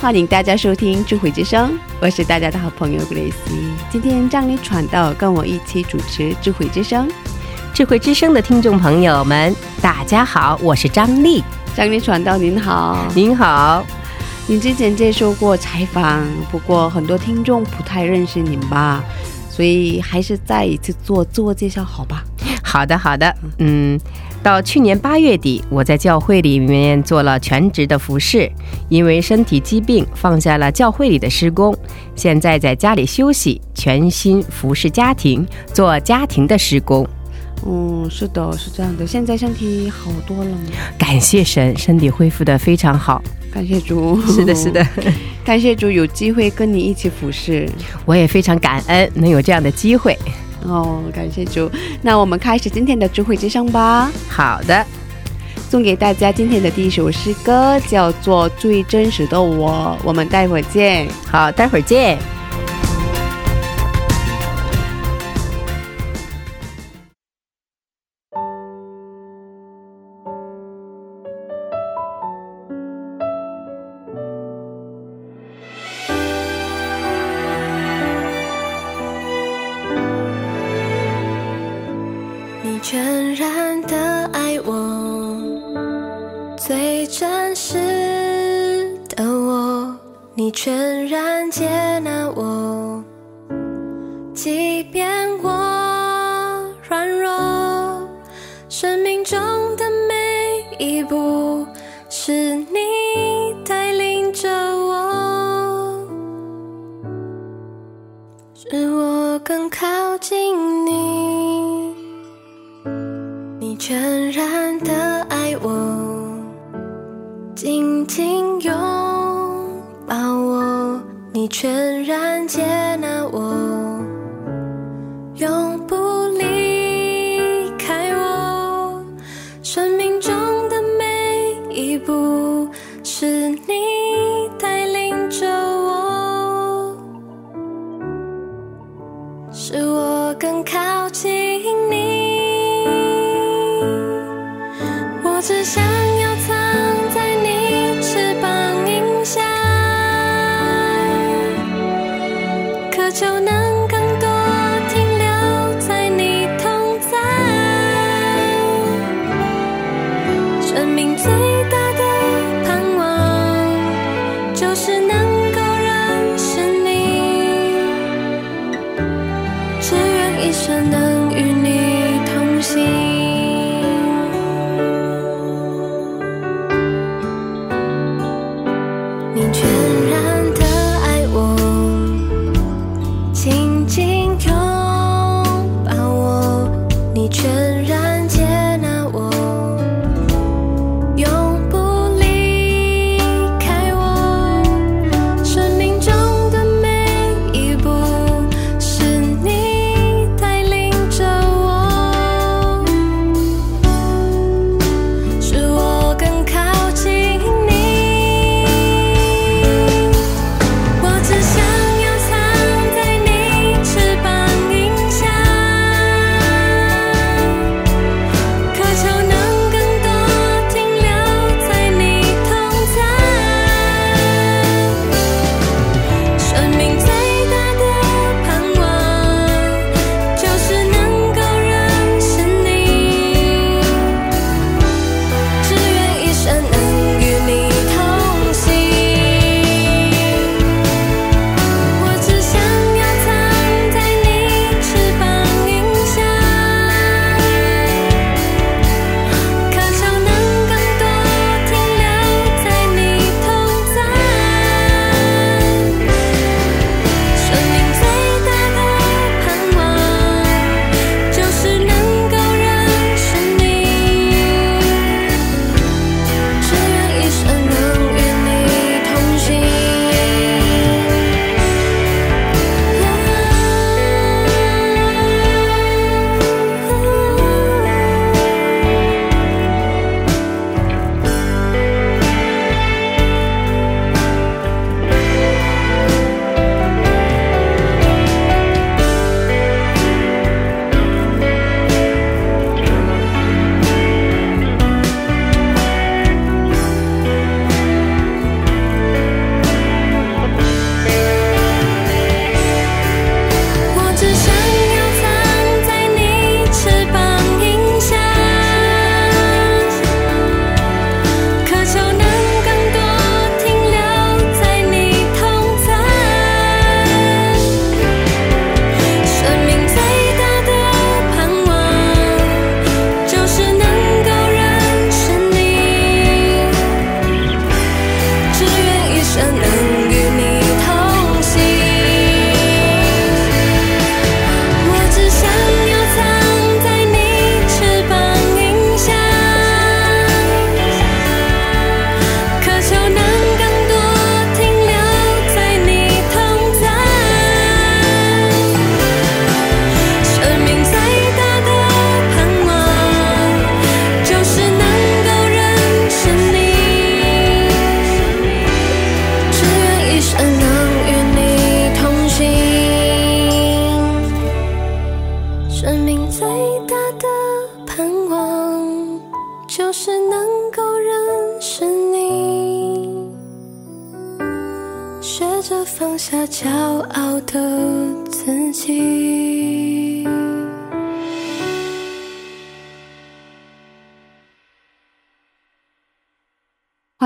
欢迎大家收听智慧之声，我是大家的好朋友 Grace。今天张力传道跟我一起主持智慧之声。智慧之声的听众朋友们，大家好，我是张丽。张力传道您好，您好，您之前接受过采访，不过很多听众不太认识您吧，所以还是再一次做自我介绍好吧？好的，好的。嗯，到去年八月底，我在教会里面做了全职的服侍，因为身体疾病放下了教会里的施工，现在在家里休息，全心服侍家庭，做家庭的施工。嗯，是的，是这样的。现在身体好多了吗？感谢神，身体恢复的非常好。感谢主。是的，是的，感谢主有机会跟你一起服侍。我也非常感恩能有这样的机会。哦，感谢主。那我们开始今天的智慧之声吧。好的，送给大家今天的第一首诗歌，叫做《最真实的我》。我们待会儿见。好，待会儿见。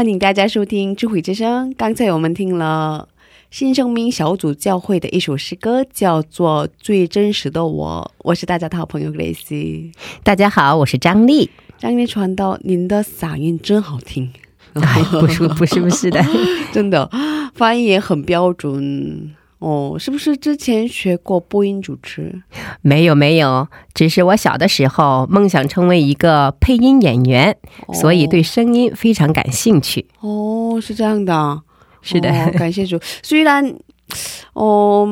欢迎大家收听智慧之声。刚才我们听了新生命小组教会的一首诗歌，叫做《最真实的我》。我是大家的好朋友 Grace。大家好，我是张丽。张丽传道，您的嗓音真好听。哎，不是不是不是的，真的 发音也很标准哦。是不是之前学过播音主持？没有没有，只是我小的时候梦想成为一个配音演员，所以对声音非常感兴趣。哦，是这样的，是的，哦 感谢主。虽然。哦，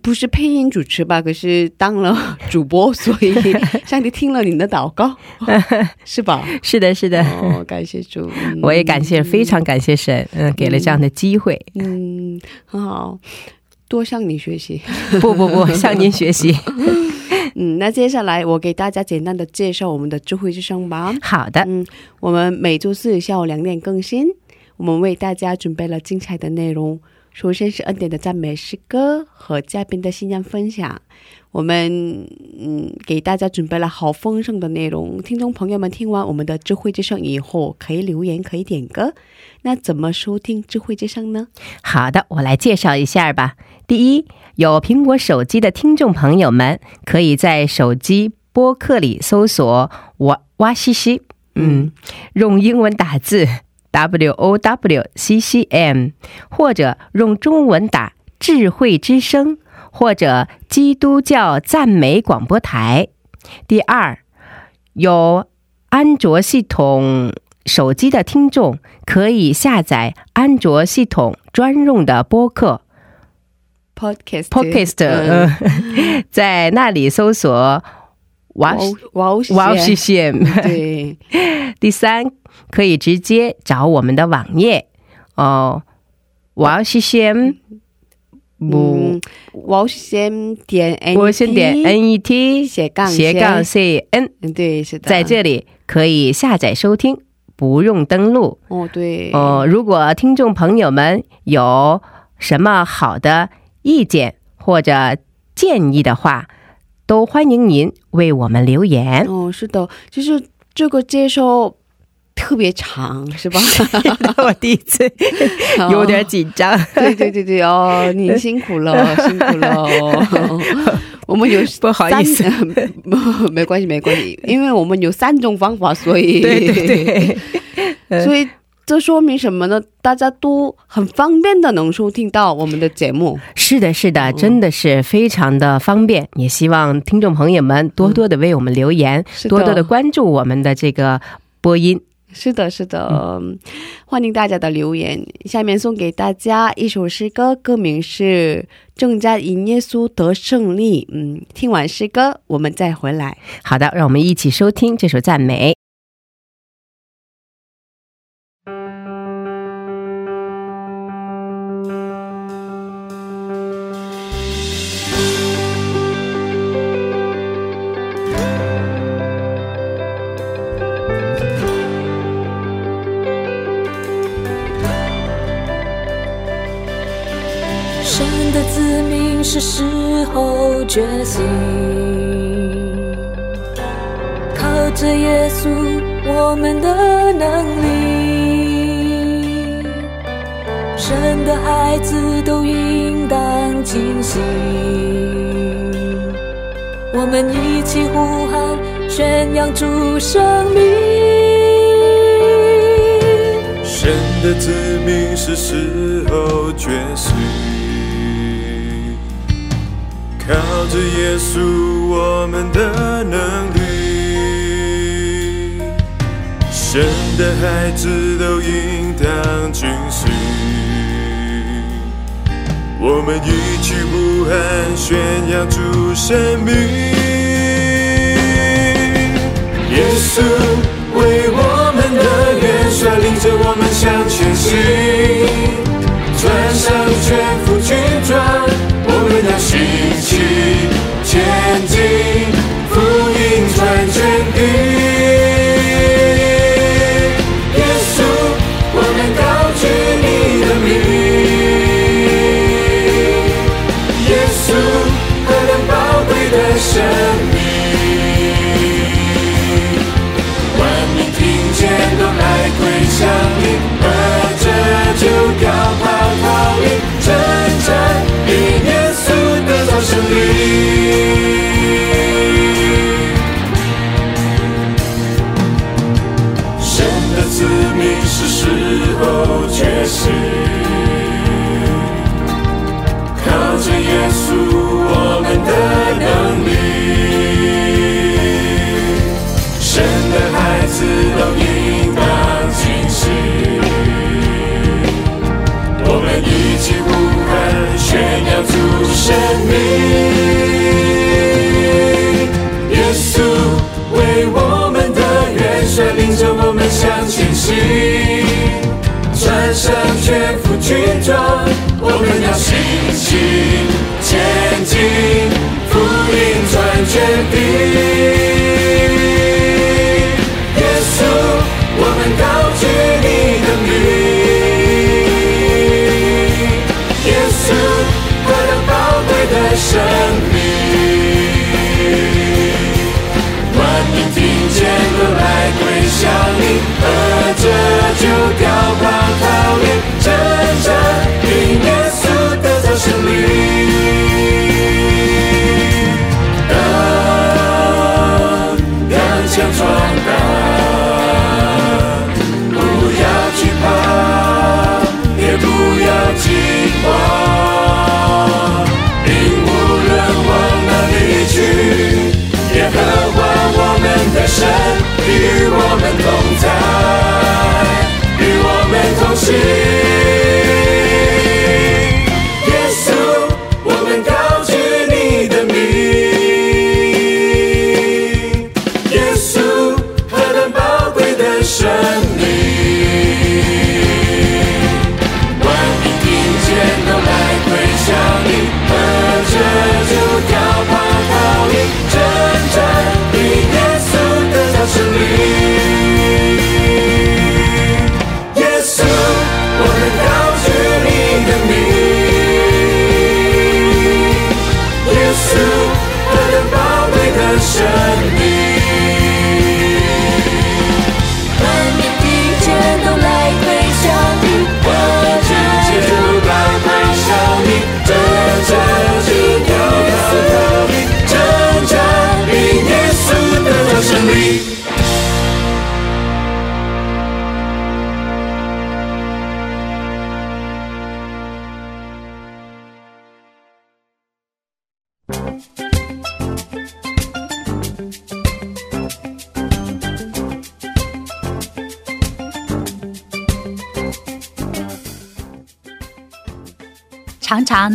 不是配音主持吧？可是当了主播，所以 上帝听了你的祷告，是吧？是的，是的。哦，感谢主，嗯我也感谢，非常感谢神，嗯、给了这样的机会。嗯，很好，多向你学习。不 不不，向您学习。嗯，那接下来我给大家简单的介绍我们的智慧之声吧。好的，嗯，我们每周四下午两点更新，我们为大家准备了精彩的内容。首先是恩典的赞美诗歌和嘉宾的信仰分享，我们嗯给大家准备了好丰盛的内容。听众朋友们听完我们的智慧之声以后，可以留言，可以点歌。那怎么收听智慧之声呢？好的，我来介绍一下吧。第一，有苹果手机的听众朋友们，可以在手机播客里搜索“哇哇西西”，嗯，用英文打字。W O W C C M，或者用中文打“智慧之声”或者“基督教赞美广播台”。第二，有安卓系统手机的听众可以下载安卓系统专用的播客。Podcast Podcast，在那里搜索“哇哇哇西西 M”。对，第三，可以直接找我们的网页。哦，哇西西嗯，我先点 N，我先点 N E T 斜杠斜杠 C N，嗯，对，是的，在这里可以下载收听，不用登录。哦，对，哦，如果听众朋友们有什么好的意见或者建议的话，都欢迎您为我们留言。哦，是的，就是这个介绍特别长，是吧？我第一次有点紧张。对对对对哦，你辛苦了，辛苦了哦。我们有不好意思三，没关系没关系，因为我们有三种方法，所以对对对，所以这说明什么呢？大家都很方便的能收听到我们的节目。是的，是的，真的是非常的方便。也希望听众朋友们多多的为我们留言，多多的关注我们的这个播音。是的，是的、嗯欢迎大家的留言。下面送给大家一首诗歌，歌名是《正在因耶稣得胜利》。嗯，听完诗歌，我们再回来。好的，让我们一起收听这首赞美。候觉醒，靠着耶稣我们的能力，神的孩子都应当警醒。我们一起呼喊，宣扬主生命。神的子民是时候觉醒，靠着耶稣我们的能力，神的孩子都应当军训。我们一起呼喊，宣扬主生命。耶稣为我们的元帅，领着我们向候觉醒，靠着耶稣我们的能力，神的孩子都应当警醒，我们一起呼喊，宣扬主生命。耶稣为我们的元帅领着我们向，穿上全副军装，我们要信心前进，福音传全地。耶稣，我们高举你的名，耶稣，何等宝贵的生命。万民听见都来归向你，和着就高跑逃离，挣扎因耶稣得到胜利。当刚强壮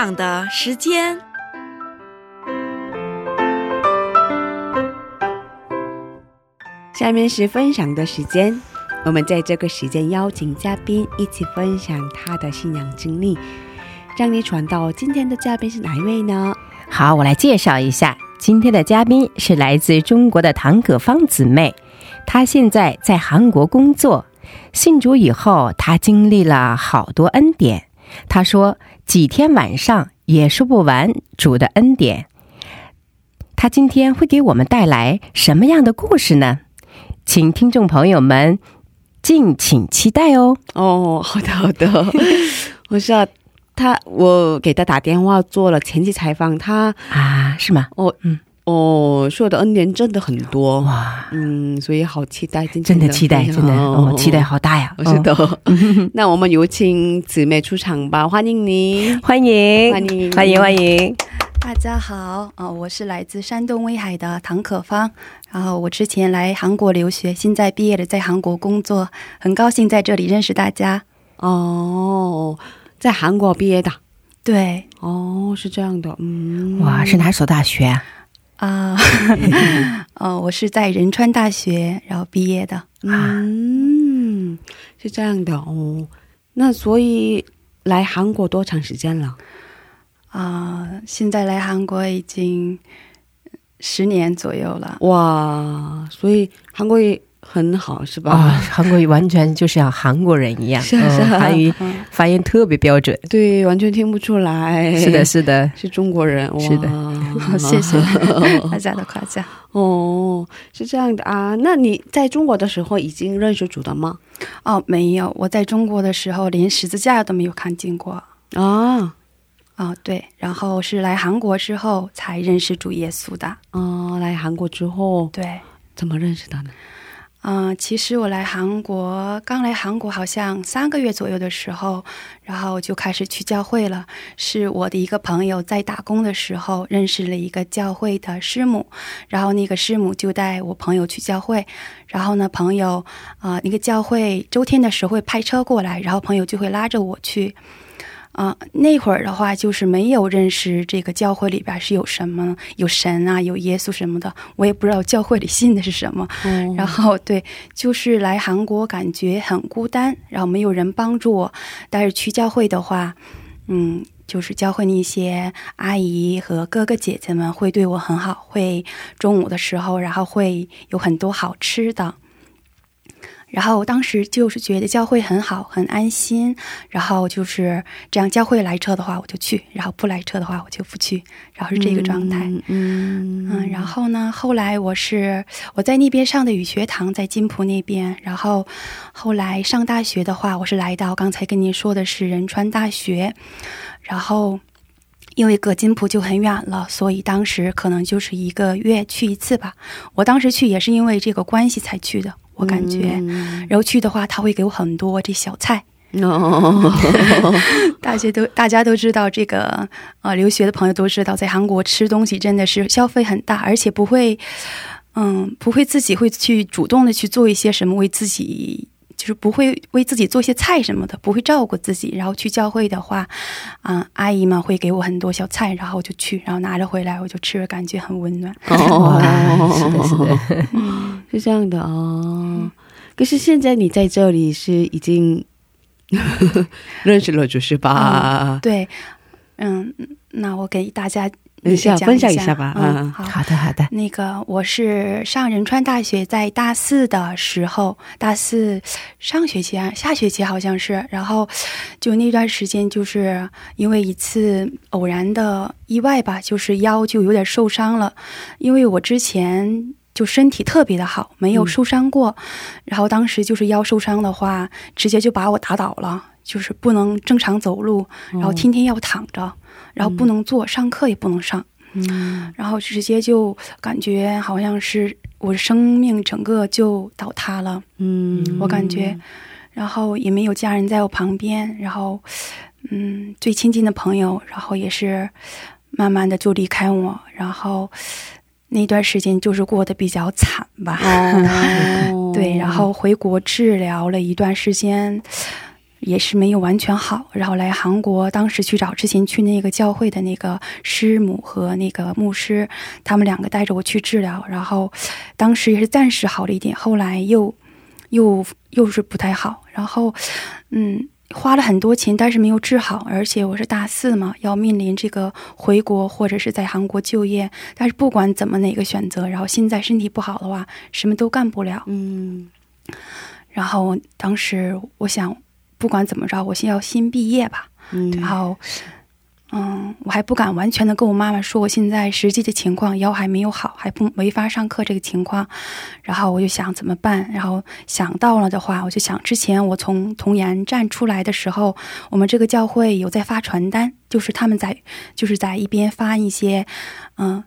分享的时间。下面是分享的时间，我们在这个时间邀请嘉宾一起分享他的信仰经历。让你传到今天的嘉宾是哪一位呢？好，我来介绍一下，今天的嘉宾是来自中国的唐可芳姊妹，她现在在韩国工作。信主以后，她经历了好多恩典。她说，几天晚上也说不完主的恩典。他今天会给我们带来什么样的故事呢？请听众朋友们敬请期待哦。哦，好的好的，我知道他，我给他打电话做了前期采访，他啊，是吗？哦嗯哦说的恩典真的很多，哇，嗯，所以好期待今天真的期待，真的哦，期待好大呀！哦是的，哦 那我们有请姊妹出场吧，欢迎你。欢迎，欢迎欢迎，欢迎！大家好，啊、我是来自山东威海的唐可芳。然后我之前来韩国留学，现在毕业了，在韩国工作，很高兴在这里认识大家。哦，在韩国毕业的。对哦，是这样的，嗯，哇，是哪所大学啊？啊，哦，我是在仁川大学然后毕业的。嗯，是这样的哦。那所以来韩国多长时间了？啊、现在来韩国已经十年左右了。哇，所以韩国语很好是吧？啊，韩国语完全就像韩国人一样，是啊是啊嗯韩语嗯发音特别标准。对，完全听不出来。是的，，是的，是中国人。哇是的好，谢谢 大家的夸奖。哦，是这样的啊。那你在中国的时候已经认识主的吗？哦，没有，我在中国的时候连十字架都没有看见过。啊，啊、对，然后是来韩国之后才认识主耶稣的。哦，来韩国之后对，怎么认识的呢？嗯、其实我来韩国，刚来韩国好像三个月左右的时候，然后就开始去教会了。是我的一个朋友在打工的时候认识了一个教会的师母，然后那个师母就带我朋友去教会，然后呢，朋友啊、那个教会周天的时候会派车过来，然后朋友就会拉着我去。啊、那会儿的话，就是没有认识这个教会里边是有什么，有神啊，有耶稣什么的，我也不知道教会里信的是什么。哦然后对，就是来韩国感觉很孤单，然后没有人帮助我。但是去教会的话，嗯，就是教会那些阿姨和哥哥姐姐们会对我很好，会中午的时候，然后会有很多好吃的。然后我当时就是觉得教会很好，很安心。然后就是这样，教会来车的话我就去，然后不来车的话我就不去，然后是这个状态。嗯嗯嗯，然后呢，后来我是我在那边上的语学堂，在金浦那边。然后后来上大学的话，我是来到刚才跟您说的是仁川大学。然后因为隔金浦就很远了，所以当时可能就是一个月去一次吧。我当时去也是因为这个关系才去的，我感觉。嗯然后去的话，他会给我很多这小菜。哦，大家都大家都知道，这个呃，留学的朋友都知道，在韩国吃东西真的是消费很大，而且不会，嗯，不会自己会去主动的去做一些什么为自己。就是不会为自己做些菜什么的，不会照顾自己。然后去教会的话，啊、阿姨们会给我很多小菜，然后我就去，然后拿着回来我就吃，感觉很温暖。哦，是的，是的，是这样的哦。可是现在你在这里是已经 认识了主是吧？对，嗯，那我给大家等一下讲分享一下吧嗯，嗯好。好的，好的。那个我是上仁川大学，在大四的时候，大四上学期啊，下学期好像是，然后就那段时间，就是因为一次偶然的意外吧，就是腰就有点受伤了，因为我之前。就身体特别的好，没有受伤过。然后当时就是腰受伤的话，直接就把我打倒了，就是不能正常走路，然后天天要躺着，然后不能坐，上课也不能上。嗯。然后直接就感觉好像是我的生命整个就倒塌了，嗯。我感觉，然后也没有家人在我旁边，然后，嗯，最亲近的朋友，然后也是慢慢的就离开我，然后那段时间就是过得比较惨吧，哦 对，然后回国治疗了一段时间，也是没有完全好。然后来韩国，当时去找之前去那个教会的那个师母和那个牧师，他们两个带着我去治疗。然后当时也是暂时好了一点，后来又又又是不太好。然后嗯。花了很多钱，但是没有治好，而且我是大四嘛，要面临这个回国或者是在韩国就业。但是不管怎么哪个选择，然后现在身体不好的话，什么都干不了。嗯然后当时我想，不管怎么着，我先要先毕业吧。嗯然后，嗯，我还不敢完全的跟我妈妈说我现在实际的情况，腰还没有好，还不没法上课这个情况。然后我就想怎么办？然后想到了的话，我就想之前我从童颜站出来的时候，我们这个教会有在发传单，就是他们在就是在一边发一些嗯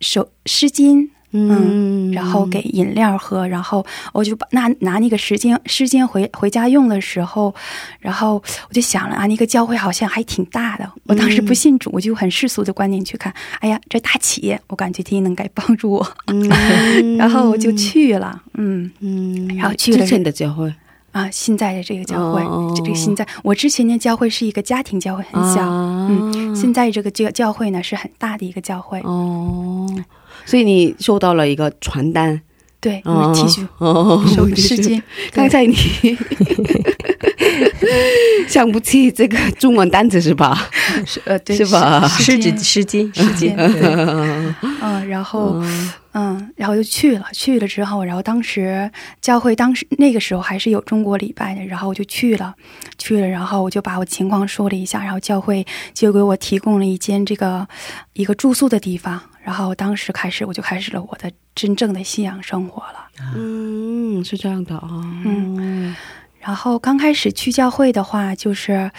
手湿巾。嗯，然后给饮料喝，然后我就把拿拿那个时间时间回回家用的时候，然后我就想了啊，那个教会好像还挺大的。我当时不信主，我就很世俗的观念去看，哎呀，这大企业，我感觉挺能该帮助我，然后我就去了。嗯嗯，然后去了之前的教会啊，现在的这个教会，这个现在我之前的教会是一个家庭教会，很小。嗯，现在这个教教会呢是很大的一个教会。哦。所以你收到了一个传单，对，T 恤，哦，手湿巾。刚才你 想不起这个中文单词是吧？是呃，对，是吧？湿纸湿巾，湿巾。嗯，然后，嗯，然后就去了，去了之后，然后当时教会当时那个时候还是有中国礼拜的，然后我就去了，去了，然后我就把我情况说了一下，然后教会就给我提供了一间这个一个住宿的地方。然后当时开始，我就开始了我的真正的信仰生活了。嗯，是这样的啊。嗯，然后刚开始去教会的话，就是，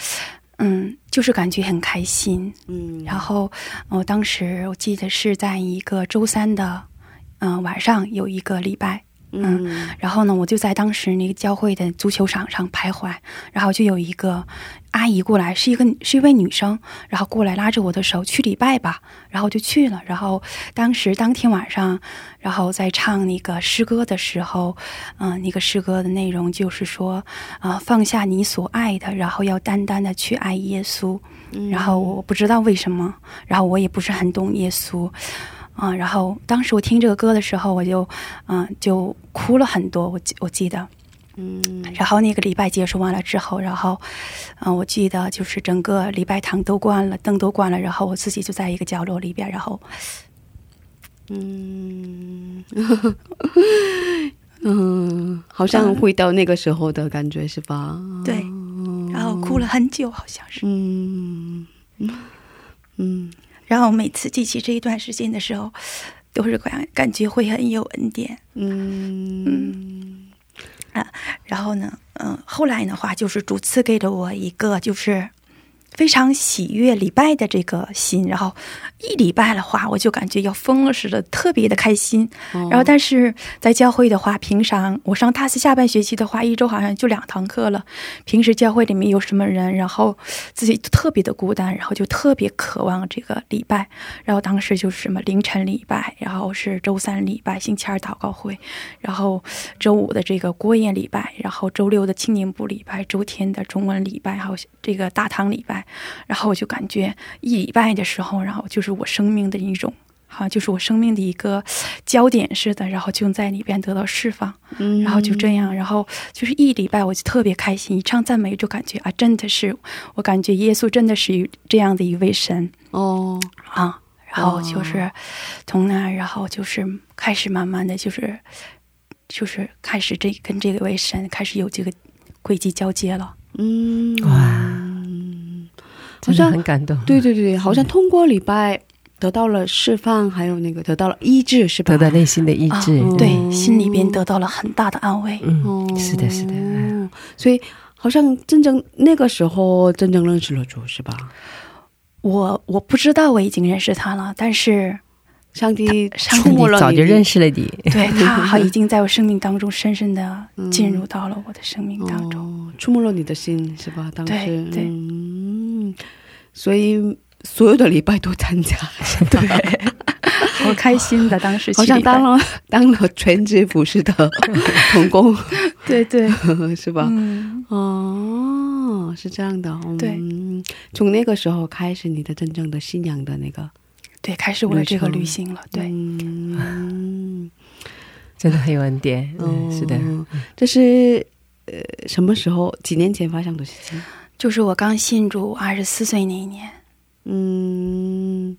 嗯，就是感觉很开心。嗯，然后我当时我记得是在一个周三的，嗯，晚上有一个礼拜。嗯，然后呢，我就在当时那个教会的足球场上徘徊，然后就有一个阿姨过来，是一个是一位女生，然后过来拉着我的手去礼拜吧，然后就去了。然后当时当天晚上，然后在唱那个诗歌的时候，嗯，那个诗歌的内容就是说，啊，放下你所爱的，然后要单单的去爱耶稣。然后我不知道为什么，然后我也不是很懂耶稣。啊，然后当时我听这个歌的时候，我就，嗯，就哭了很多。我记我记得，嗯，然后那个礼拜结束完了之后，然后，嗯，我记得就是整个礼拜堂都关了，灯都关了，然后我自己就在一个角落里边，然后，嗯，嗯，好像回到那个时候的感觉是吧？对，然后哭了很久，好像是，嗯，嗯。然后每次记起这一段时间的时候，都是感感觉会很有恩典。嗯嗯啊，然后呢，嗯，后来的话就是主赐给了我一个就是。非常喜悦礼拜的这个心，然后一礼拜的话，我就感觉要疯了似的，特别的开心。然后，但是在教会的话，平常我上大四下半学期的话，一周好像就两堂课了。平时教会里面有什么人，然后自己特别的孤单，然后就特别渴望这个礼拜。然后当时就是什么凌晨礼拜，然后是周三礼拜、星期二祷告会，然后周五的这个国宴礼拜，然后周六的青年部礼拜，周天的中文礼拜，还有这个大堂礼拜。然后我就感觉一礼拜的时候，然后就是我生命的一种，好像就是我生命的一个 焦点似的，然后就在里边得到释放。嗯，然后就这样，然后就是一礼拜我就特别开心，一唱赞美就感觉啊，真的是我感觉耶稣真的是这样的一位神哦啊，然后就是从那，然后就是开始慢慢的就是就是开始这跟这位神开始有这个轨迹交接了。嗯哇。好像很感动，对对对，好像通过礼拜得到了释放，还有那个得到了医治，是吧？得到内心的医治，对，心里边得到了很大的安慰。嗯，是的，是的。嗯所以好像真正那个时候真正认识了主，是吧？我我不知道我已经认识他了，但是上帝触摸了，早就认识了你。对 他已经在我生命当中深深的进入到了我的生命当中，触摸了你的心，是吧？当时对。所以所有的礼拜都参加，对，好开心的。当时好像当了 当了全职服饰的童工，对 对，是吧？哦，是这样的。对，从那个时候开始，你的真正的信仰的那个，对，开始我的这个旅行了。对，嗯真的很有恩典。嗯，是的，这是呃什么时候？几年前发生的事情？就是我刚信主二十四岁那一年，嗯，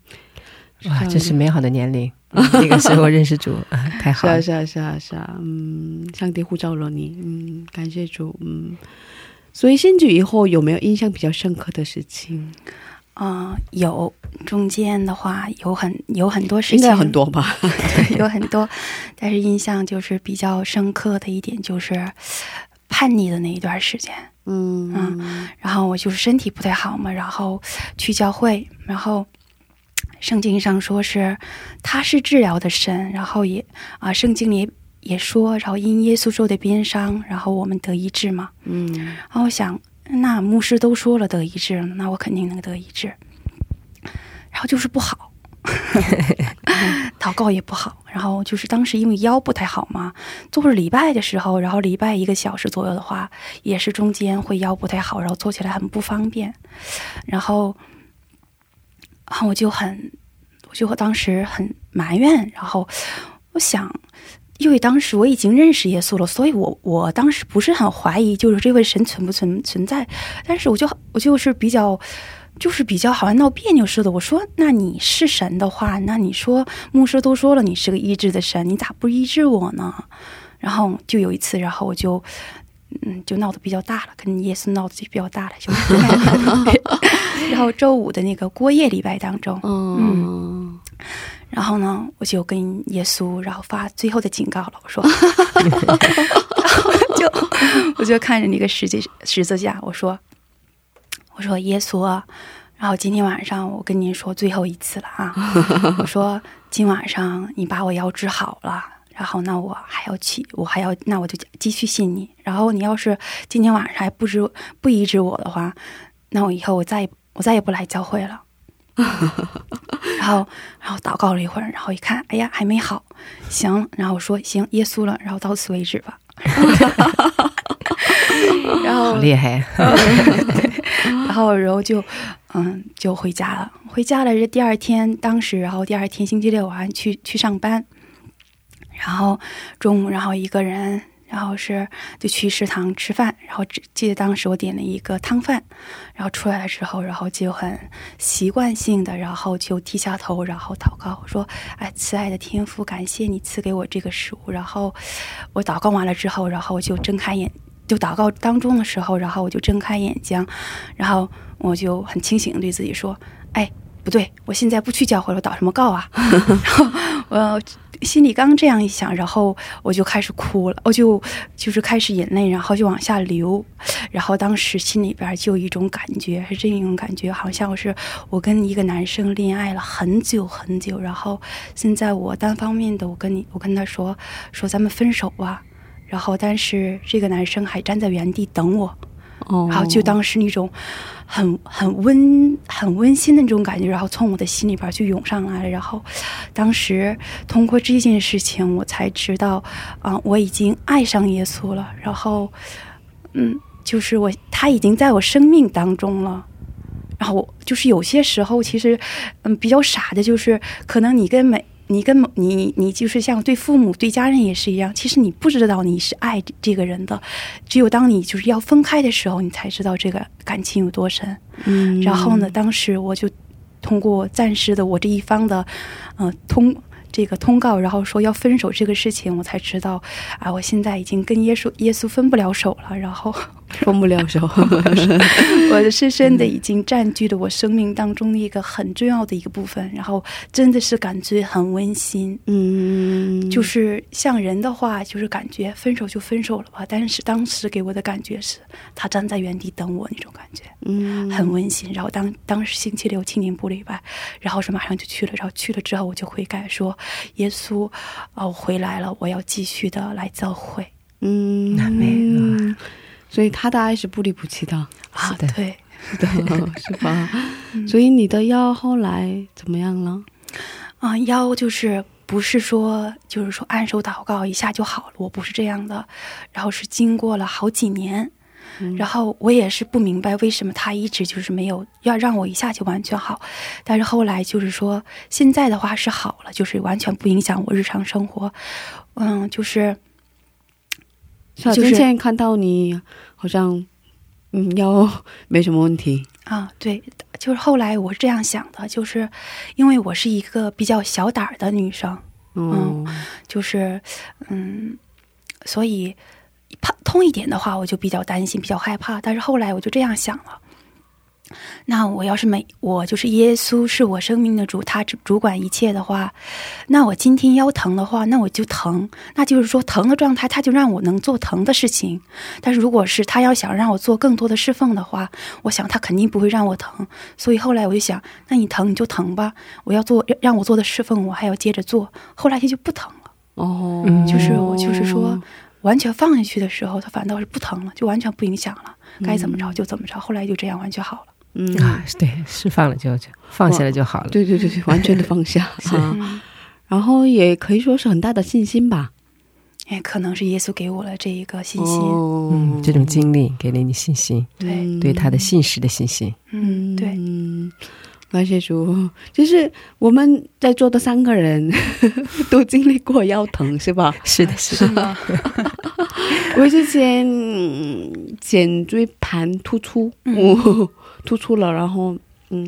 哇，这是美好的年龄，那个时候认识主，太好了，是啊，是啊，是啊，嗯，上帝呼召了你，嗯，感谢主，嗯，所以信主以后有没有印象比较深刻的事情？啊、有。中间的话有很有很多事情，应该很多吧？有很多，但是印象就是比较深刻的一点就是叛逆的那一段时间。嗯然后我就是身体不太好嘛，然后去教会，然后圣经上说是他是治疗的神，然后也啊、圣经里也也说，然后因耶稣受的鞭伤，然后我们得医治嘛。嗯然后我想，那牧师都说了得医治，那我肯定能得医治。然后就是不好，祷告也不好。然后就是当时因为腰不太好嘛，做是礼拜的时候，然后礼拜一个小时左右的话，也是中间会腰不太好，然后做起来很不方便。然后，然后我就很，我就当时很埋怨。然后我想。因为当时我已经认识耶稣了，所以我我当时不是很怀疑，就是这位神存不存存在，但是我就我就是比较，就是比较好像闹别扭似的。我说，那你是神的话，那你说牧师都说了你是个医治的神，你咋不医治我呢？然后就有一次，然后我就嗯就闹得比较大了，跟耶稣闹得就比较大了，就是。然后周五的那个过夜礼拜当中，嗯然后呢，我就跟耶稣，然后发最后的警告了。我说，然后就 我就看着那个十字十字架，我说，我说耶稣啊，然后今天晚上我跟您说最后一次了啊，我说今晚上你把我腰治好了。然后那我还要去，我还要那我就继续信你。然后你要是今天晚上还不知不医治我的话，那我以后我再也我再也不来教会了。然后，然后祷告了一会儿，然后一看，哎呀，还没好，行，然后我说行，耶稣了，然后到此为止吧。然后好，厉害！然后，然后就，嗯，就回家了。回家了，这第二天，当时，然后第二天星期六晚上去去上班，然后中午，然后一个人，然后是就去食堂吃饭，然后只记得当时我点了一个汤饭，然后出来了之后，然后就很习惯性的，然后就低下头，然后祷告说：“哎，慈爱的天父，感谢你赐给我这个食物。”然后我祷告完了之后，然后就睁开眼，就祷告当中的时候，然后我就睁开眼睛，然后我就很清醒的对自己说：“哎。”不对，我现在不去教会了，我祷什么告啊？然后我心里刚这样一想，然后我就开始哭了，我就就是开始眼泪，然后就往下流，然后当时心里边就有一种感觉，是这种感觉，好像是我跟一个男生恋爱了很久很久，然后现在我单方面的我跟你，我跟他说说咱们分手吧，然后但是这个男生还站在原地等我，哦，然后就当时那种很很温很温馨的那种感觉，然后从我的心里边就涌上来了。然后当时通过这件事情，我才知道，啊、我已经爱上耶稣了。然后，嗯，就是我他已经在我生命当中了。然后就是有些时候，其实，嗯，比较傻的，就是可能你跟每你跟某你你就是像对父母对家人也是一样，其实你不知道你是爱这个人的，只有当你就是要分开的时候，你才知道这个感情有多深。嗯，然后呢，当时我就通过暂时的我这一方的，呃，通这个通告，然后说要分手这个事情，我才知道啊，我现在已经跟耶稣耶稣分不了手了。然后分 不了手。我深深的已经占据了我生命当中的一个很重要的一个部分，然后真的是感觉很温馨。嗯，就是像人的话，就是感觉分手就分手了吧。但是当时给我的感觉是，他站在原地等我那种感觉，嗯很温馨。然后当当时星期六青年部礼拜，然后是马上就去了。然后去了之后，我就悔改说：“耶稣，啊、我回来了，我要继续的来教会嗯，美所以他的爱是不离不弃的，啊。对对，的 是吧？所以你的腰后来怎么样了？啊、腰就是不是说就是说按手祷告一下就好了，我不是这样的。然后是经过了好几年。然后我也是不明白为什么他一直就是没有要让我一下就完全好，但是后来就是说现在的话是好了，就是完全不影响我日常生活。嗯，就是就是看到你好像嗯腰没什么问题，啊，对，就是后来我是这样想的，就是因为我是一个比较小胆儿的女生，嗯就是嗯，所以怕痛一点的话，我就比较担心，比较害怕。但是后来我就这样想了，那我要是没我就是耶稣是我生命的主，他主主管一切的话，那我今天腰疼的话，那我就疼，那就是说疼的状态，他就让我能做疼的事情。但是如果是他要想让我做更多的侍奉的话，我想他肯定不会让我疼。所以后来我就想，那你疼你就疼吧，我要做让我做的侍奉，我还要接着做。后来他就不疼了，哦，就是我就是说完全放下去的时候，他反倒是不疼了，就完全不影响了，该怎么着就怎么着。后来就这样完全好了。嗯，啊，对，释放了就就放下了就好了。对对对对，完全的放下 啊，嗯，然后也可以说是很大的信心吧，哎，可能是耶稣给我了这一个信心。哦。嗯，这种经历给了你信心，对，对他的信实的信心。嗯，对，嗯，感谢主，就是我们在座的三个人 都经历过腰疼，是吧？是的，是的，我之前嗯颈椎盘突出，嗯嗯，突出了，然后嗯，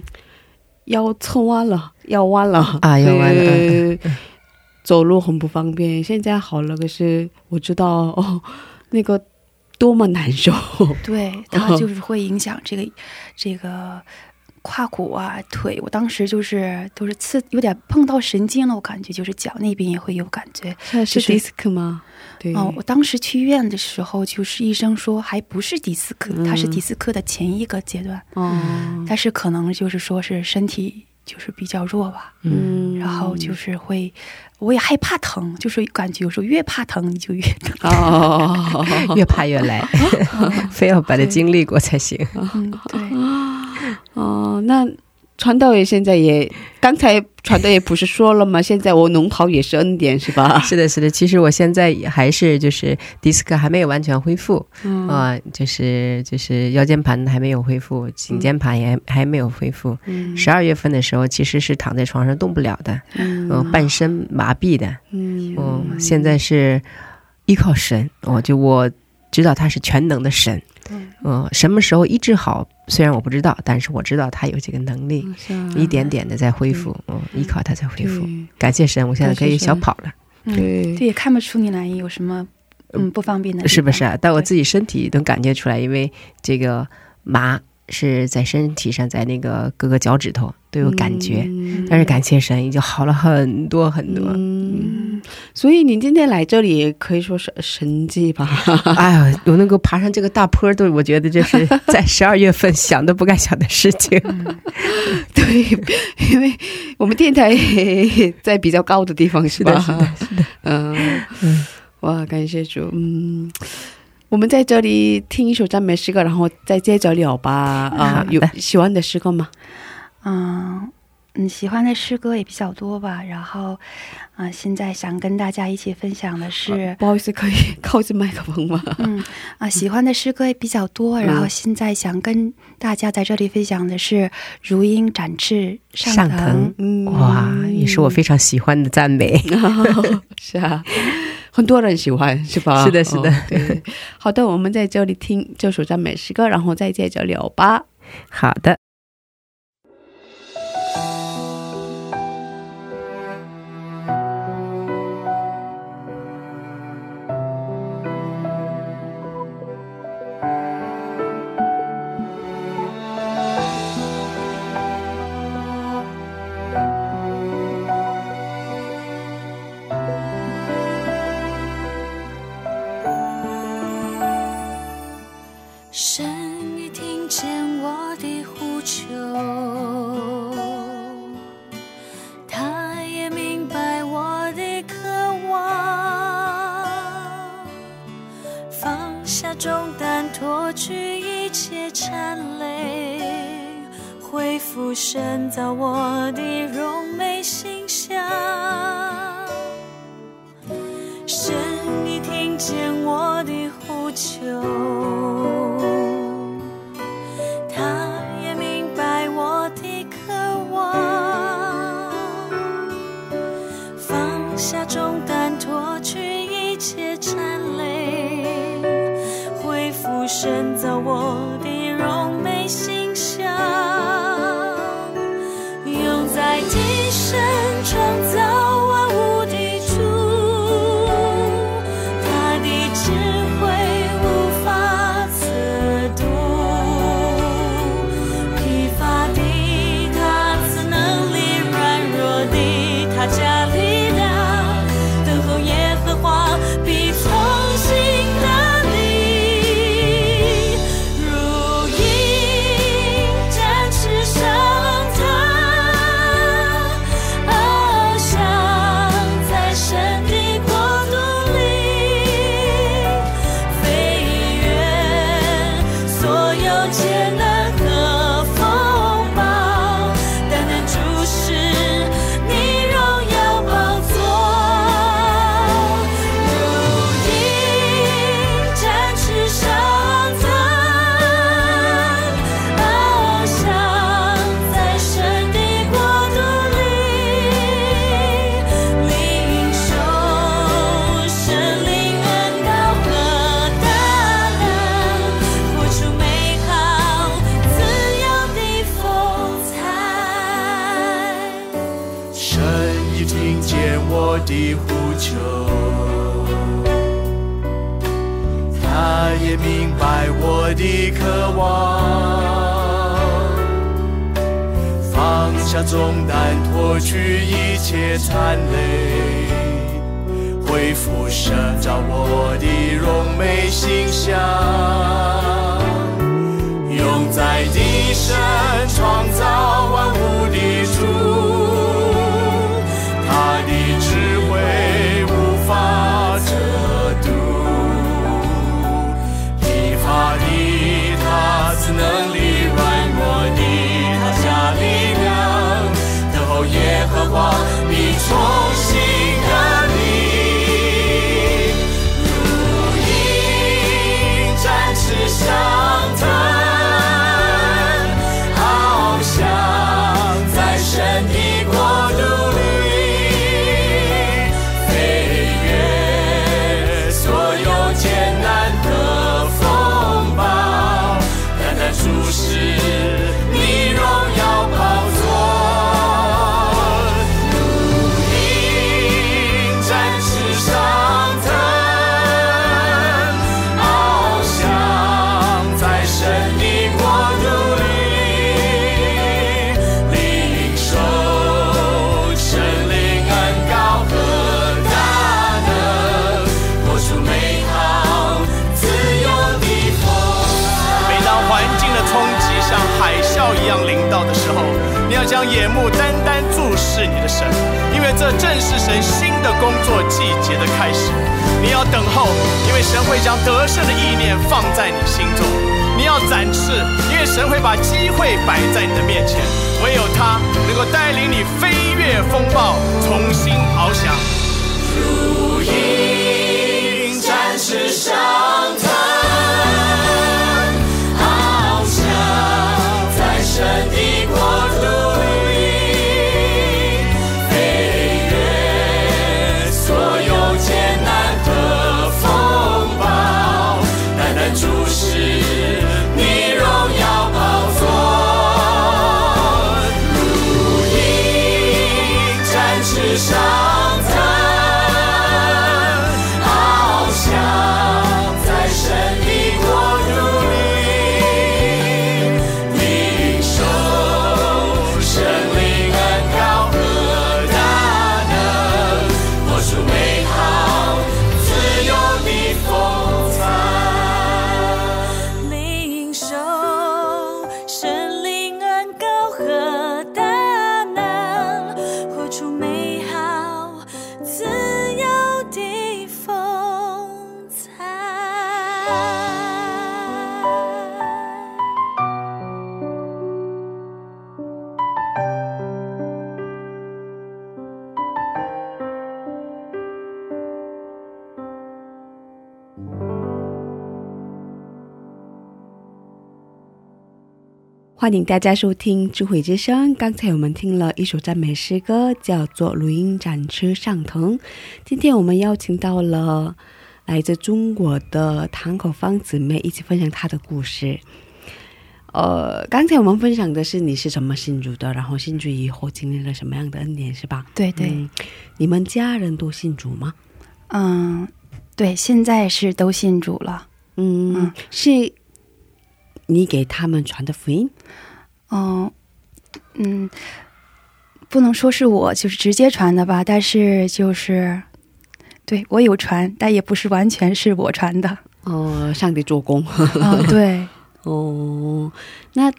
腰侧弯了，腰弯了啊腰弯了对走路很不方便。现在好了，可是我知道哦，那个多么难受。对，它就是会影响这个这个胯骨啊、腿。我当时就是都是刺，有点碰到神经了，我感觉就是脚那边也会有感觉。是就是 disc 吗？对，哦，我当时去医院的时候，就是医生说还不是迪斯科，它是迪斯科的前一个阶段，哦，但是可能就是说是身体就是比较弱吧。嗯，然后就是会，我也害怕疼，就是感觉有时候越怕疼你就越疼。哦，越怕越来，非要把它经历过才行。嗯，对，哦，那传道也现在也，刚才传道也不是说了吗？现在我农跑也是恩典是吧？是的，是的。其实我现在也还是就是迪斯科还没有完全恢复啊、就是就是腰间盘还没有恢复，颈间盘也还没有恢复。嗯十二月份的时候其实是躺在床上动不了的，嗯嗯、半身麻痹的，嗯嗯，现在是依靠神，我就我知道他是全能的神，嗯、什么时候医治好，虽然我不知道，但是我知道他有这个能力，一点点的在恢复，嗯，依靠他在恢复。感谢神，我现在可以小跑了，嗯，对。对，也看不出你来有什么嗯不方便的，是不是啊？但我自己身体能感觉出来，因为这个麻是在身体上，在那个各个脚趾头都有感觉。嗯但是感谢神，已经好了很多很多。嗯，所以您今天来这里可以说是神迹吧？哎呀，我能够爬上这个大坡，都我觉得这是在十二月份想都不敢想的事情。对，因为我们电台在比较高的地方，是吧？是的，是的，嗯哇，感谢主，嗯。我们在这里听一首赞美诗歌，然后再接着聊吧。啊有喜欢的诗歌吗？嗯嗯，喜欢的诗歌也比较多吧。然后，啊、现在想跟大家一起分享的是，不好意思，可以靠近麦克风吗？嗯啊、喜欢的诗歌也比较多。然后嗯现在想跟大家在这里分享的是《如鹰展翅上腾》上腾嗯哇，也是我非常喜欢的赞美。是啊，很多人喜欢，是吧？是的是的哦对，好的，我们在这里听这首赞美诗歌，然后再接着聊吧。好的，去一切残累，恢复神照我的荣美形象，用在地神创造说。将眼目单单注视你的神，因为这正是神新的工作季节的开始。你要等候，因为神会将得胜的意念放在你心中。你要展翅，因为神会把机会摆在你的面前，唯有他能够带领你飞越风暴，重新翱翔。如鹰展翅上欢迎大家收听智慧之声。刚才我们听了一首赞美诗歌，叫做《如鹰展翅上腾》。今天我们邀请到了来自中国的堂口方姊妹，一起分享她的故事。呃，刚才我们分享的是你是怎么信主的，然后信主以后经历了什么样的恩典，是吧？对对，嗯你们家人都信主吗？嗯，对，现在是都信主了。嗯，嗯是你给他们传的福音？嗯嗯，不能说是我就是直接传的吧，但是就是对我有传，但也不是完全是我传的。哦，上帝做工。啊、对，哦，那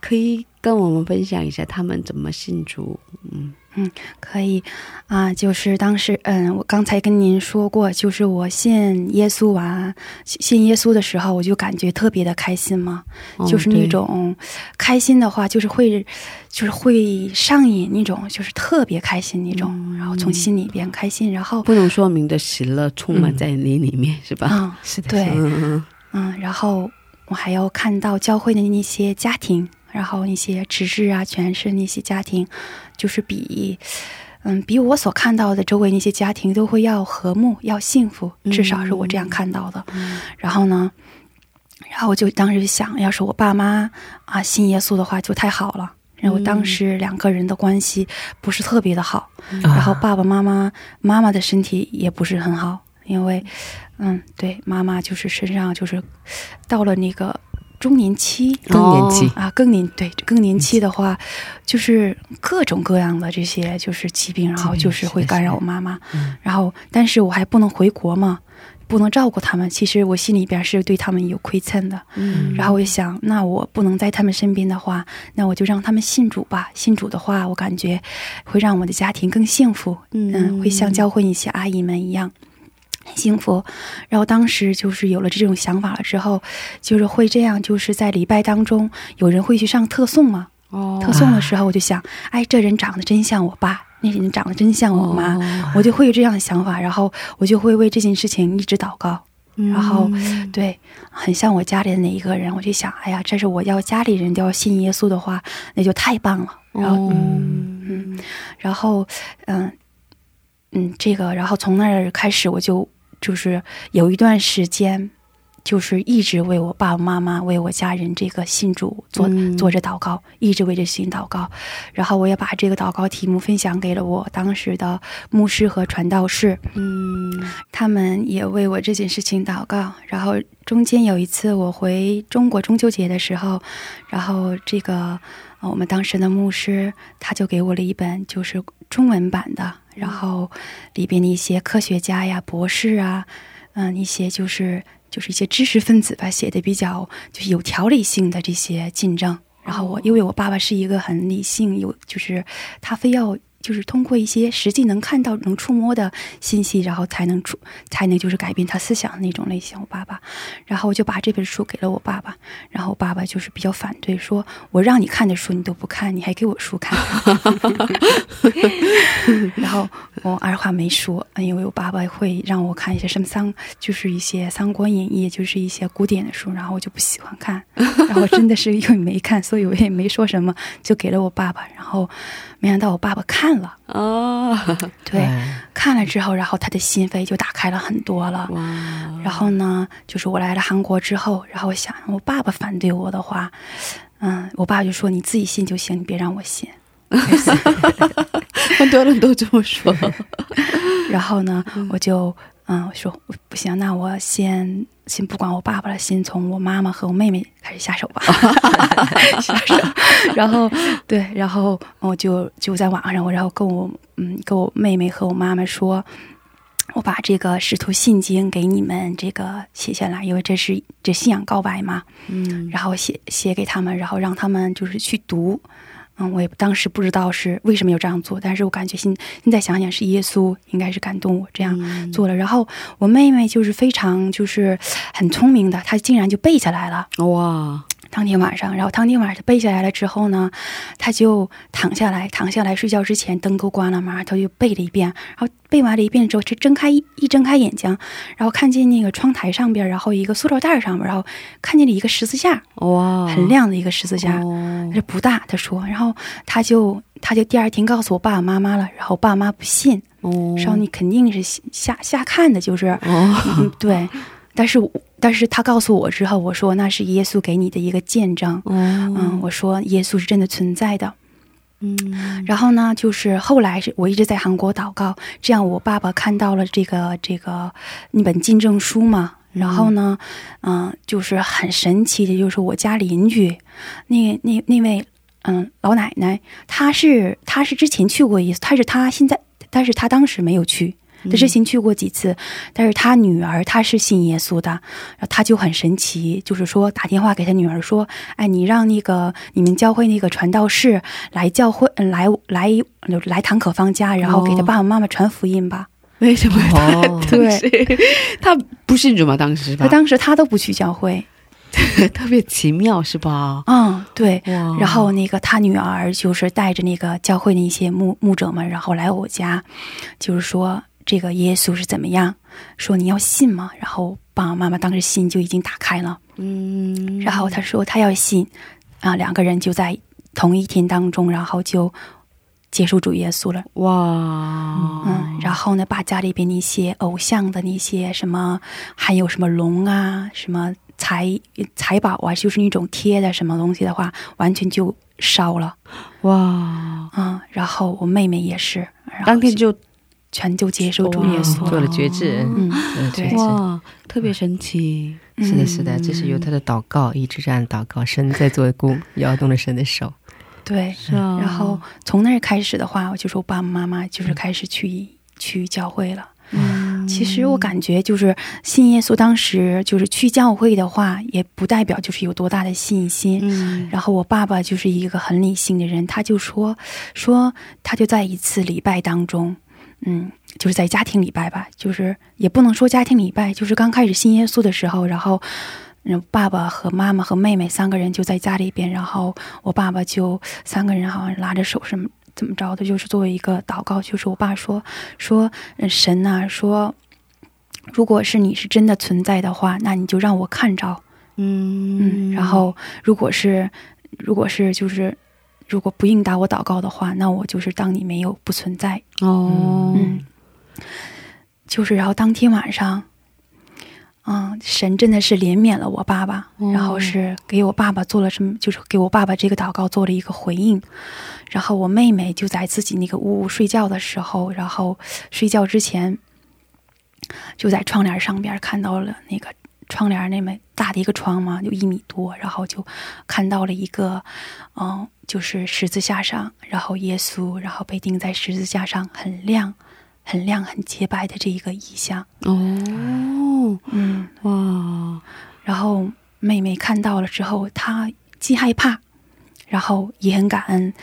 可以跟我们分享一下他们怎么信主？嗯可以啊，就是当时，嗯，我刚才跟您说过，就是我信耶稣啊信耶稣的时候，我就感觉特别的开心嘛，哦就是那对种开心的话，就是会，就是会上瘾那种，就是特别开心那种，然后从心里边开心，然后不能说明的喜乐充满在你里面，是吧？啊、是的，对，嗯嗯，然后我还要看到教会的那些家庭，然后那些执事啊、全是那些家庭，就是比，嗯，比我所看到的周围那些家庭都会要和睦、要幸福，至少是我这样看到的。然后呢，然后我就当时就想，要是我爸妈啊信耶稣的话，就太好了。然后当时两个人的关系不是特别的好，嗯然后爸爸妈妈妈妈的身体也不是很好，因为，嗯，对，妈妈就是身上就是到了那个中年期。更年期啊，更年对更年期的话，就是各种各样的这些就是疾病，然后就是会干扰我妈妈。然后，但是我还不能回国嘛，不能照顾他们。其实我心里边是对他们有亏欠的。嗯然后我就想，那我不能在他们身边的话，那我就让他们信主吧。信主的话，我感觉会让我的家庭更幸福。嗯，会像教会一些阿姨们一样。很幸福，然后当时就是有了这种想法了之后，就是会这样，就是在礼拜当中，有人会去上特送嘛。哦特送的时候，我就想，哎，这人长得真像我爸，那人长得真像我妈，我就会有这样的想法，然后我就会为这件事情一直祷告。然后，对，很像我家里的哪一个人，我就想，哎呀，这是我要家里人都要信耶稣的话，那就太棒了。然后，嗯嗯，然后，嗯，嗯，这个，然后从那儿开始，我就就是有一段时间，就是一直为我爸爸妈妈、为我家人这个信主做、嗯做着祷告，一直为这信祷告。然后我也把这个祷告题目分享给了我当时的牧师和传道士，嗯他们也为我这件事情祷告。然后中间有一次我回中国中秋节的时候，然后这个呃我们当时的牧师他就给我了一本就是中文版的，然后里边的一些科学家呀、博士啊，嗯、一些就是就是一些知识分子吧，写的比较就是有条理性的这些进证。然后我因为我爸爸是一个很理性，有就是他非要就是通过一些实际能看到、能触摸的信息，然后才能出才能就是改变他思想的那种类型。我爸爸，然后我就把这本书给了我爸爸，然后我爸爸就是比较反对，说我让你看的书你都不看，你还给我书看。然后我二话没说，因为我爸爸会让我看一些什么三，就是一些《三国演义》，就是一些古典的书，然后我就不喜欢看，然后真的是因为没看，所以我也没说什么，就给了我爸爸。然后没想到我爸爸看了，哦，对，哎看了之后，然后他的心扉就打开了很多了。哇，然后呢，就是我来了韩国之后，然后我想，我爸爸反对我的话，嗯，我爸就说你自己信就行，你别让我信。很多人都这么说。然后呢，我就嗯我说不行，那我先先不管我爸爸了，先从我妈妈和我妹妹开始下手吧。下手，然后对，然后我就就在网上，我然后跟我嗯跟我妹妹和我妈妈说。我把这个《使徒信经》给你们这个写下来，因为这是这信仰告白嘛。嗯然后写写给他们，然后让他们就是去读。嗯，我也当时不知道是为什么要这样做，但是我感觉现现在想想是耶稣应该是感动我这样做了。然后我妹妹就是非常就是很聪明的，她竟然就背下来了。哇，当天晚上，然后当天晚上他背下来了之后呢，他就躺下来，躺下来睡觉之前灯都关了嘛，他就背了一遍，然后背完了一遍之后，就睁开一一睁开眼睛，然后看见那个窗台上边，然后一个塑料袋上面，然后看见了一个十字架，哇，很亮的一个十字架，哦。这不大，他说，然后他就他就第二天告诉我爸爸妈妈了，然后我爸妈不信，哦。说你肯定是瞎瞎看的，就是，哦，嗯，对，但是但是他告诉我之后，我说那是耶稣给你的一个见证，嗯，嗯我说耶稣是真的存在的。嗯然后呢，就是后来是我一直在韩国祷告，这样我爸爸看到了这个这个那本进证书嘛。然后呢，嗯、就是很神奇的，就是我家邻居，那那那位嗯老奶奶，她是她是之前去过一次，她是她现在，但是她当时没有去。她之前去过几次，但是他女儿她是信耶稣的，然后他就很神奇，就是说打电话给他女儿说：“哎，你让那个你们教会那个传道士来教会，嗯来来来唐可芳家，然后给他爸爸妈妈传福音吧。为什么他哦对，他不信主吗？当时？他当时他都不去教会，特别奇妙是吧？嗯，对。然后那个他女儿就是带着那个教会的一些牧牧者们，然后来我家，就是说这个耶稣是怎么样，说你要信吗？然后爸爸妈妈当时心就已经打开了，嗯，然后他说他要信，啊，两个人就在同一天当中，然后就接受主耶稣了。哇，嗯，然后呢，把家里边那些偶像的那些什么，还有什么龙啊、什么财财宝啊，就是那种贴的什么东西的话，完全就烧了。哇，嗯，然后我妹妹也是，然后当天就全就接受主耶稣了。做了决志。哇，特别神奇。是的，是的，这是由他的祷告，一直这样祷告，神在做工，摇动了神的手。对。是啊，然后从那儿开始的话，我就是我爸爸妈妈就是开始去、去教会了。嗯其实我感觉就是信耶稣，当时就是去教会的话，也不代表就是有多大的信心。嗯然后我爸爸就是一个很理性的人，他就说说他就在一次礼拜当中，嗯，就是在家庭礼拜吧，就是也不能说家庭礼拜，就是刚开始信耶稣的时候，然后。嗯，爸爸和妈妈和妹妹三个人就在家里边，然后我爸爸就三个人好像拉着手什么怎么着的，就是作为一个祷告，就是我爸说说嗯神呐、说如果是你是真的存在的话，那你就让我看着，嗯嗯，然后如果是如果是就是如果不应答我祷告的话，那我就是当你没有不存在，哦，嗯，就是然后当天晚上，嗯，神真的是怜悯了我爸爸，哦。然后是给我爸爸做了什么，就是给我爸爸这个祷告做了一个回应，然后我妹妹就在自己那个屋睡觉的时候，然后睡觉之前就在窗帘上边看到了那个窗帘那么大的一个窗嘛，有一米多，然后就看到了一个，嗯，就是十字架上，然后耶稣，然后被钉在十字架上，很亮、很亮、很洁白的这一个意象。哦，嗯，哇，然后妹妹看到了之后，她既害怕，然后也很感恩。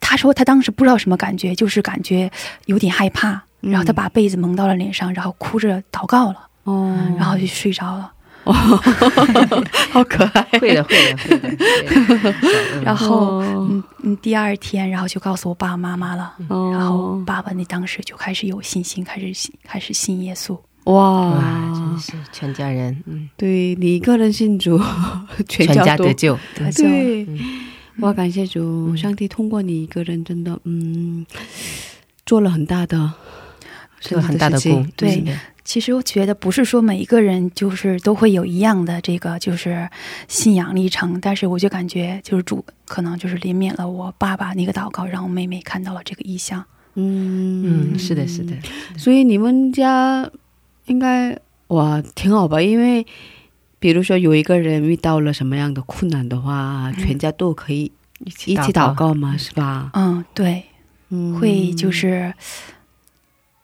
她说她当时不知道什么感觉，就是感觉有点害怕，然后她把被子蒙到了脸上，然后哭着祷告了，哦，然后就睡着了。好可爱，会的，会的，会的。对然后，哦。嗯嗯，第二天，然后就告诉我爸爸妈妈了。哦然后爸爸那当时就开始有信心，开始信，开始信耶稣。哇。哇，真是全家人，嗯，对你一个人信主，全全家都。得救。对。对，嗯。哇，感谢主，上帝通过你一个人，真的，嗯，做了很大的，做了很大的功，对其实我觉得不是说每一个人就是都会有一样的这个就是信仰历程，但是我就感觉就是主可能就是怜悯了我爸爸那个祷告，让我妹妹看到了这个意象。嗯嗯，是的，是的，所以你们家应该哇挺好吧？因为比如说有一个人遇到了什么样的困难的话，全家都可以一起一起祷告嘛，是吧？嗯，对，嗯，会就是，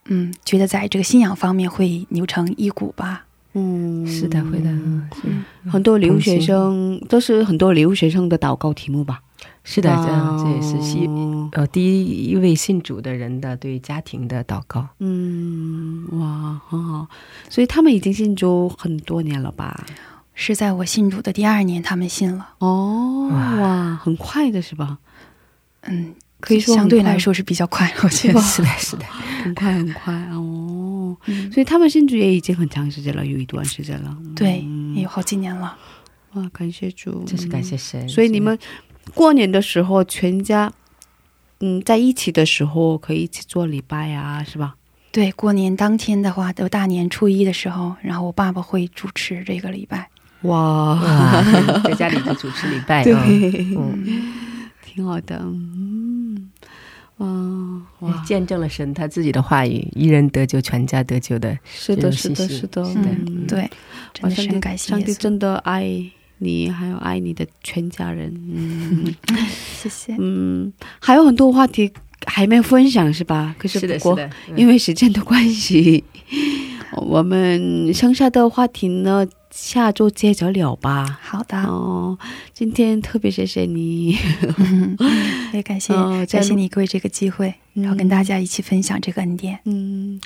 嗯，觉得在这个信仰方面会扭成一股吧。嗯，是的，会的，嗯是很多留学同生都是很多留学生的祷告题目吧？是的，这哇样这也是西呃第一位信主的人的对家庭的祷告。嗯，哇，很好。所以他们已经信主很多年了吧？是在我信主的第二年，他们信了。哦，哇，很快的是吧？嗯，可以说相对来说是比较快，我觉得。是的，是的，很快很快哦。嗯，所以他们甚至也已经很长时间了，有一段时间了。对，嗯也有好几年了。哇，感谢主，真是感谢神。所以你们过年的时候，全家嗯在一起的时候，可以一起做礼拜啊，是吧？对，过年当天的话，都大年初一的时候，然后我爸爸会主持这个礼拜。哇，在家里就主持礼拜，对，嗯嗯，挺好的，嗯，哇哇，见证了神他自己的话语，一人得救，全家得救的。是的，这是的，种信息是的，嗯，对，真的感谢。上帝真的爱你，还有爱你的全家人，嗯谢谢。嗯，还有很多话题还没分享是吧？可是不过是的，因为时间的关系，我们剩下的话题呢，下周接着聊吧。好的，哦，今天特别谢谢你，嗯，也感谢哦感谢你给我这个机会，然后跟大家一起分享这个恩典。嗯，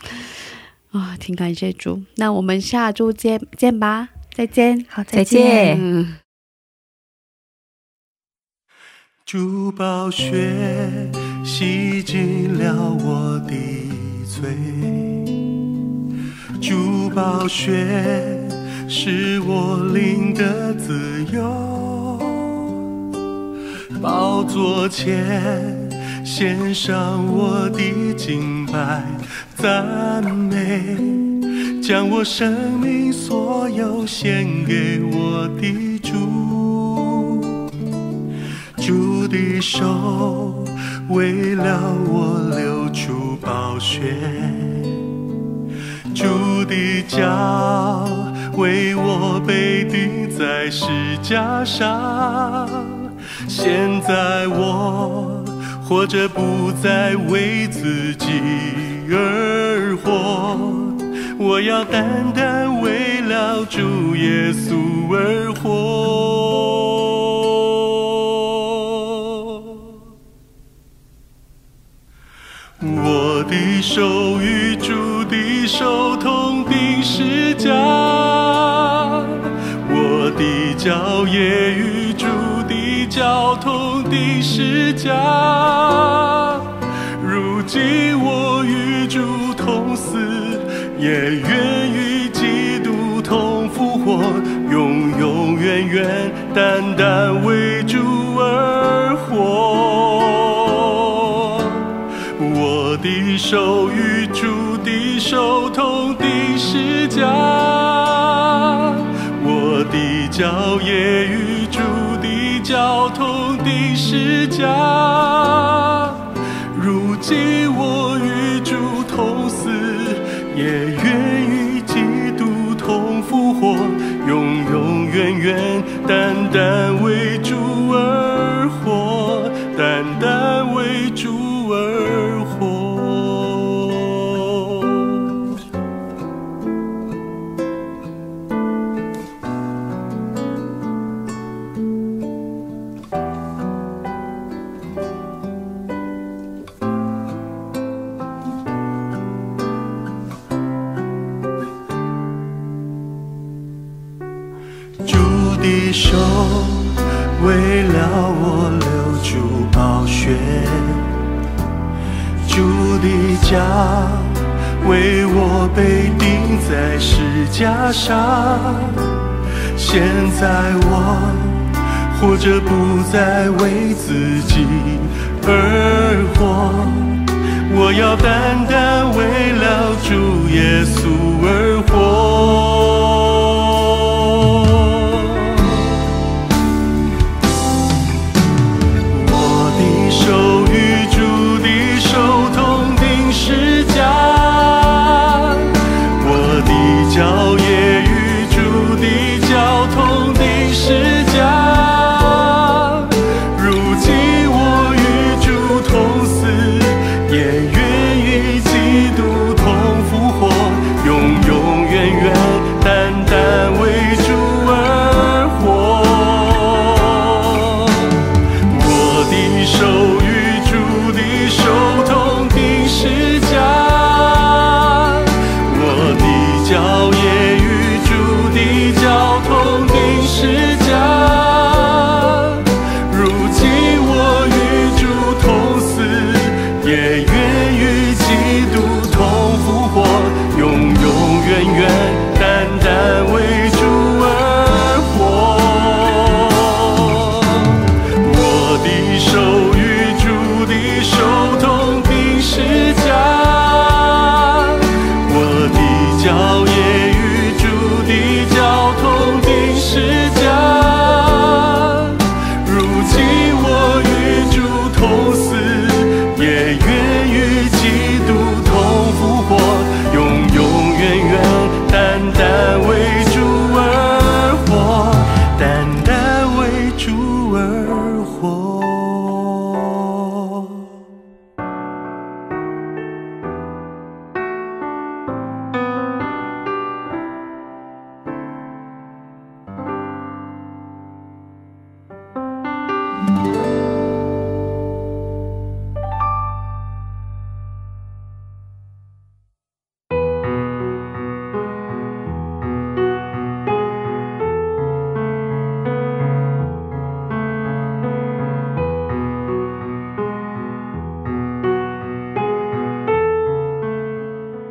啊，挺感谢主。那我们下周见见吧，再见，好，再见。见嗯。珠宝血洗净了我的罪，珠宝血是我灵的自由。宝座前献上我的敬拜赞美，将我生命所有献给我的主，主的手为了我流出宝血，主的脚为我被钉在石架上，现在我活着不再为自己而活。我要单单为了主耶稣而活。我的手与主的手同钉十架，我的脚也与主的脚同钉十架。如今我与主同死。也愿与基督同复活，永永远远单单为主而活。我的手与主的手同钉十架，我的脚也与主的脚同钉十架。如今我与主同死。也愿与基督同复活，永永远远单单为主而活，单单被钉在石架上。现在我活着不再为自己而活，我要单单为了主耶稣而活。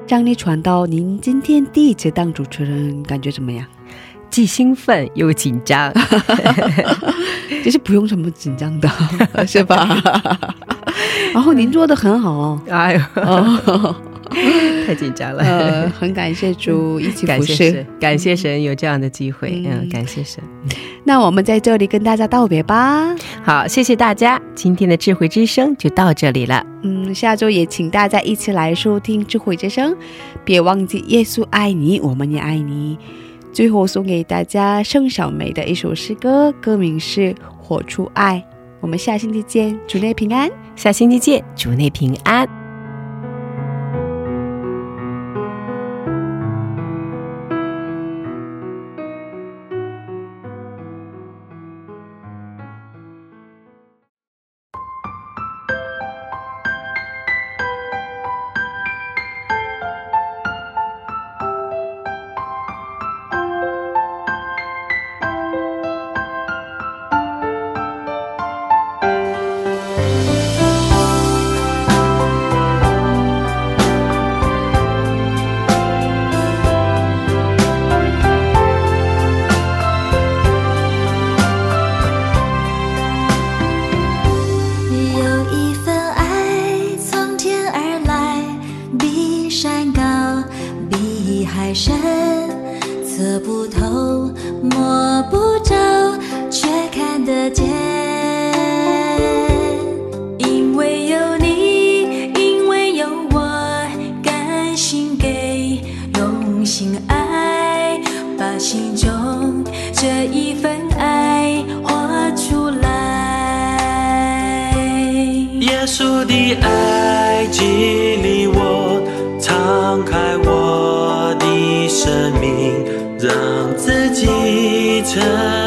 让你传到您今天第一次当主持人感觉怎么样？既兴奋又紧张。其 实不用什么紧张的 是吧？然后您做的很好。哦哎呦。太紧张了。很感谢主一起感谢感谢神有这样的机会嗯感谢神那我们在这里跟大家道别吧。好谢谢大家今天的智慧之声就到这里了。嗯下周也请大家一起来收听智慧之声。别忘记耶稣爱你我们也爱你。最后送给大家盛小梅的一首诗歌歌名是活出爱。我们下星期见祝你平安。下星期见祝你平安。爱激励我敞开我的生命让自己成